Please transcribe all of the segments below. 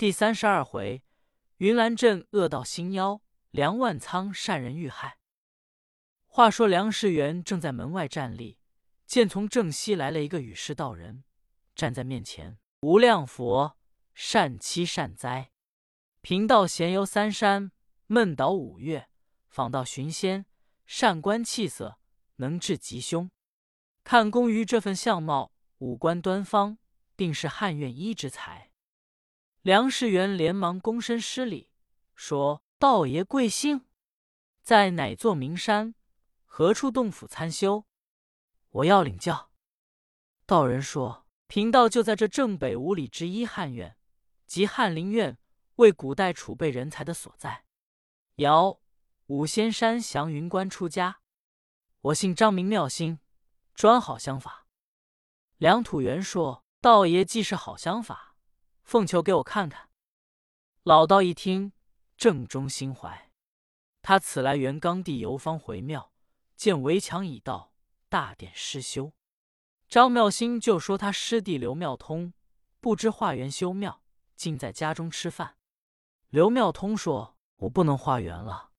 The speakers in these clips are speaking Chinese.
第三十二回，云岚镇恶道星妖，梁万仓善人遇害。话说梁世元正在门外站立，见从正西来了一个与世道人，站在面前。无量佛，善妻善哉！贫道闲游三山，闷倒五岳，访道寻仙，善观气色，能治吉凶。看公于这份相貌，五官端方，定是汉院医之才。梁世元连忙躬身施礼，说：“道爷贵姓？在哪座名山？何处洞府参修？我要领教。”道人说：“贫道就在这正北五里之一汉院，即翰林院，为古代储备人才的所在。遥五仙山祥云观出家，我姓张，名妙心，专好相法。”梁土元说：“道爷既是好相法。”凤求给我看看。老道一听，正中心怀。他此来原刚地游方回庙，见围墙已到，大殿失修。张妙心就说他师弟刘妙通不知化缘修庙，竟在家中吃饭。刘妙通说：“我不能化缘了。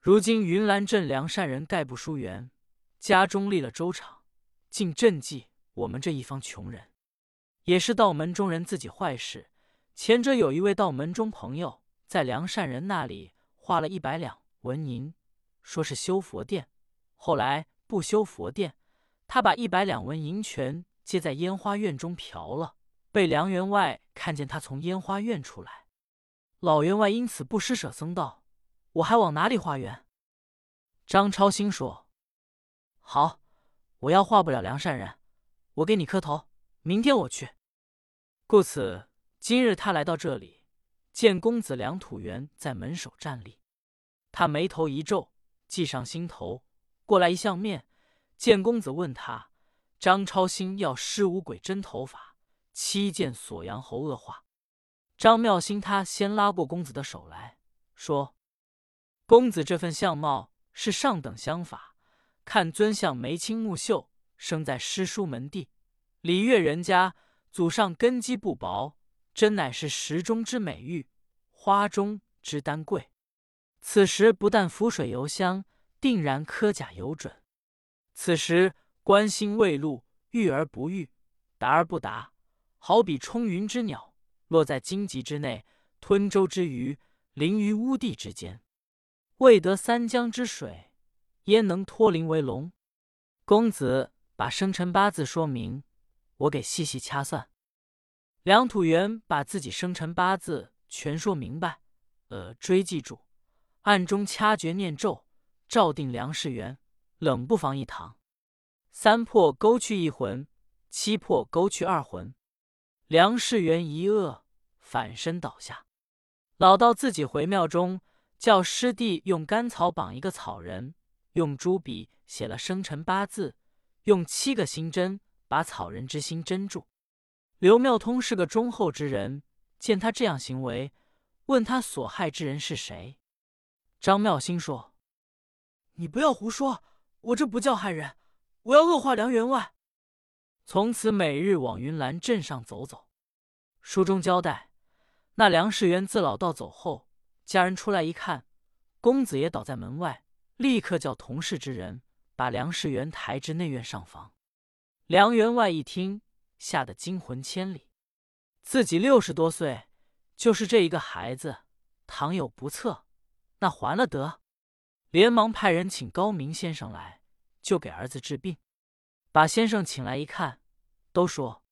如今云岚镇梁善人概不疏缘，家中立了粥厂，竟赈济我们这一方穷人。”也是道门中人自己坏事。前者有一位道门中朋友，在梁善人那里花了一百两纹银，说是修佛殿。后来不修佛殿，他把一百两纹银全接在烟花院中嫖了，被梁员外看见他从烟花院出来，老员外因此不施舍僧道：“我还往哪里化缘？”张超兴说：“好，我要化不了梁善人，我给你磕头。”明天我去。故此今日他来到这里，见公子梁土元在门首站立，他眉头一皱，计上心头，过来一相面，见公子问他：“张超兴要施五鬼针头法，七剑锁阳侯恶化。”张妙心他先拉过公子的手来说：“公子这份相貌是上等相法，看尊相眉清目秀，生在诗书门第。”礼乐人家祖上根基不薄，真乃是石中之美玉，花中之丹桂。此时不但浮水游香，定然科甲有准。此时观星未露，遇而不遇，达而不达，好比冲云之鸟，落在荆棘之内，吞舟之鱼，临于污地之间。未得三江之水，焉能脱鳞为龙？公子把生辰八字说明。我给细细掐算，梁土元把自己生辰八字全说明白，呃，追记住，暗中掐诀念咒，照定梁世元，冷不防一堂，三破勾去一魂，七破勾去二魂，梁世元一饿，反身倒下。老道自己回庙中，叫师弟用干草绑一个草人，用朱笔写了生辰八字，用七个星针。把草人之心镇住。刘妙通是个忠厚之人，见他这样行为，问他所害之人是谁。张妙心说：“你不要胡说，我这不叫害人，我要恶化梁员外。从此每日往云岚镇上走走。”书中交代，那梁世元自老道走后，家人出来一看，公子也倒在门外，立刻叫同事之人把梁世元抬至内院上房。梁员外一听，吓得惊魂千里。自己六十多岁，就是这一个孩子，倘有不测，那还了得？连忙派人请高明先生来，就给儿子治病。把先生请来一看，都说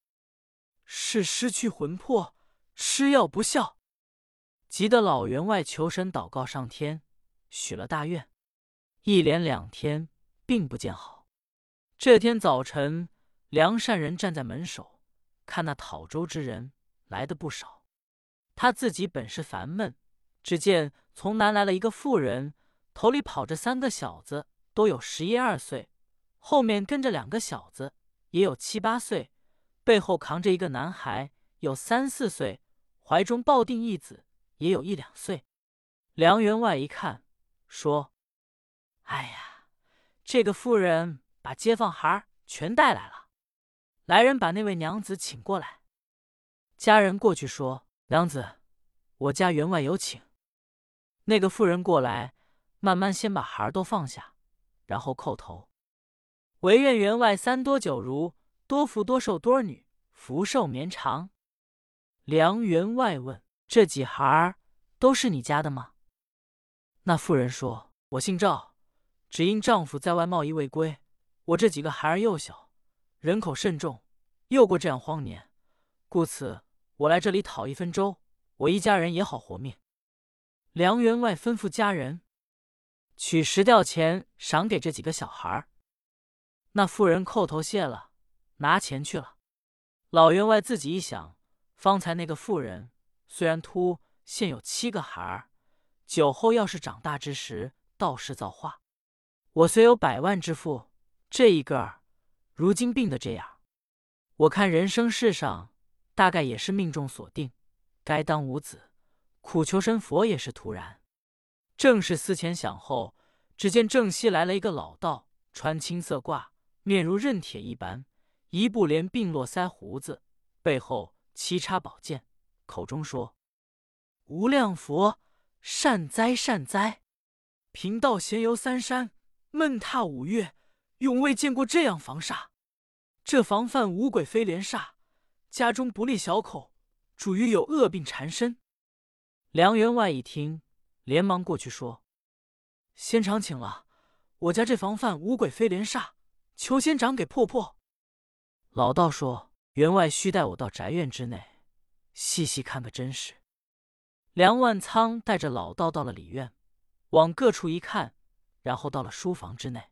是失去魂魄，吃药不效。急得老员外求神祷告上天，许了大愿，一连两天并不见好。这天早晨。梁善人站在门首，看那讨粥之人来的不少。他自己本是烦闷，只见从南来了一个妇人，头里跑着三个小子，都有十一二岁；后面跟着两个小子，也有七八岁；背后扛着一个男孩，有三四岁；怀中抱定一子，也有一两岁。梁员外一看，说：“哎呀，这个妇人把街坊孩儿全带来了。”来人，把那位娘子请过来。家人过去说：“娘子，我家员外有请。”那个妇人过来，慢慢先把孩儿都放下，然后叩头：“唯愿员外三多九如，多福多寿多女，福寿绵长。”梁员外问：“这几孩儿都是你家的吗？”那妇人说：“我姓赵，只因丈夫在外贸易未归，我这几个孩儿幼小，人口甚众，又过这样荒年，故此我来这里讨一分粥，我一家人也好活命。”梁员外吩咐家人取石吊钱赏给这几个小孩儿。那妇人叩头谢了，拿钱去了。老员外自己一想。方才那个妇人虽然秃，现有七个孩儿，酒后要是长大之时，倒是造化。我虽有百万之富，这一个儿如今病得这样，我看人生世上大概也是命中所定，该当无子，苦求神佛也是徒然。正是思前想后，只见正西来了一个老道，穿青色褂，面如刃铁一般，一步连并络腮胡子，背后。七叉宝剑，口中说：“无量佛，善哉善哉！贫道闲游三山，闷踏五岳，永未见过这样防煞。这防范五鬼飞连煞，家中不利小口，主于有恶病缠身。”梁员外一听，连忙过去说：“仙长请了，我家这防范五鬼飞连煞，求仙长给破破。”老道说。员外须带我到宅院之内，细细看个真实。梁万仓带着老道到了里院，往各处一看，然后到了书房之内。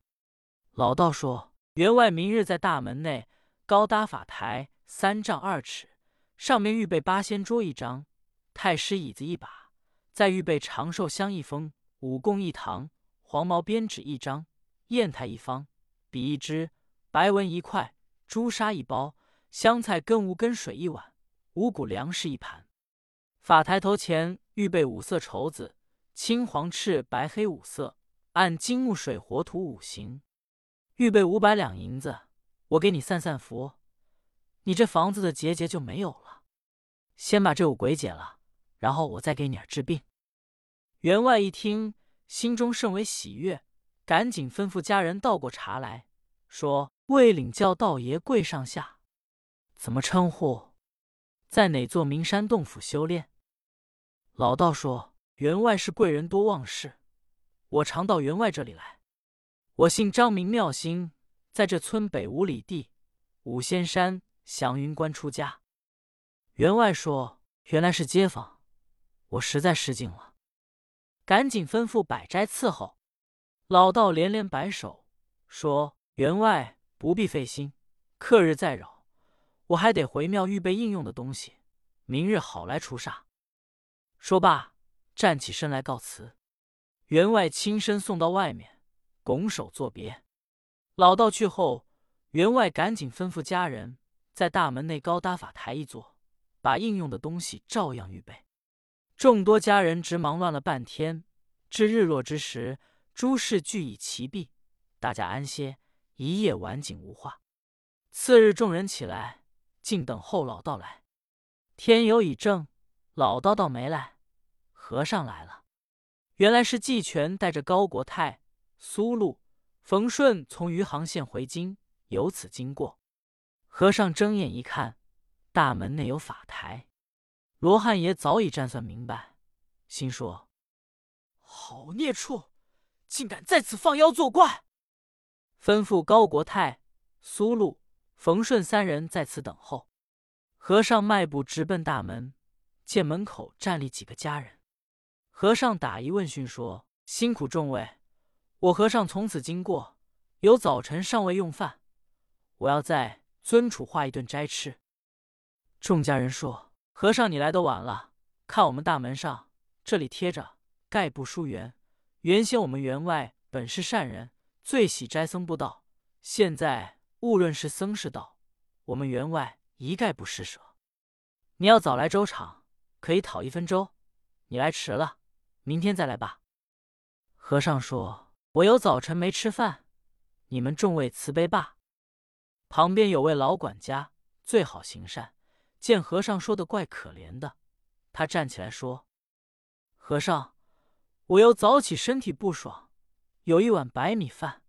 老道说：“员外明日在大门内高搭法台三丈二尺，上面预备八仙桌一张，太师椅子一把，再预备长寿香一封，五供一堂，黄毛编纸一张，砚台一方，笔一支，白文一块，朱砂一包。”香菜根无根水一碗，五谷粮食一盘。法台头前预备五色绸子，青黄赤白黑五色，按金木水火土五行。预备五百两银子，我给你散散福，你这房子的结节就没有了。先把这五鬼解了，然后我再给你儿治病。员外一听，心中甚为喜悦，赶紧吩咐家人倒过茶来说：“未领教道爷跪上下。”怎么称呼？在哪座名山洞府修炼？老道说：“员外是贵人多忘事，我常到员外这里来。我姓张，名妙心，在这村北五里地五仙山祥云观出家。”员外说：“原来是街坊，我实在失敬了，赶紧吩咐摆斋伺候。”老道连连摆手说：“员外不必费心，客日再扰。”我还得回庙预备应用的东西，明日好来除煞。说罢，站起身来告辞。员外亲身送到外面，拱手作别。老道去后，员外赶紧吩咐家人在大门内高搭法台一座，把应用的东西照样预备。众多家人直忙乱了半天，至日落之时，诸事俱已齐毕，大家安歇，一夜晚景无话。次日，众人起来。静等候老道来，天有已正，老道倒没来，和尚来了。原来是季全带着高国泰、苏禄、冯顺从余杭县回京，由此经过。和尚睁眼一看，大门内有法台。罗汉爷早已占算明白，心说：好孽畜，竟敢在此放妖作怪！吩咐高国泰、苏禄。冯顺三人在此等候，和尚迈步直奔大门，见门口站立几个家人。和尚打一问讯说：“辛苦众位，我和尚从此经过，有早晨尚未用饭，我要在尊处化一顿斋吃。”众家人说：“和尚你来的晚了，看我们大门上这里贴着盖布书缘。原先我们员外本是善人，最喜斋僧布道，现在。”无论是僧是道，我们员外一概不施舍。你要早来粥场，可以讨一分粥；你来迟了，明天再来吧。和尚说：“我有早晨没吃饭，你们众位慈悲罢。”旁边有位老管家，最好行善，见和尚说的怪可怜的，他站起来说：“和尚，我又早起，身体不爽，有一碗白米饭，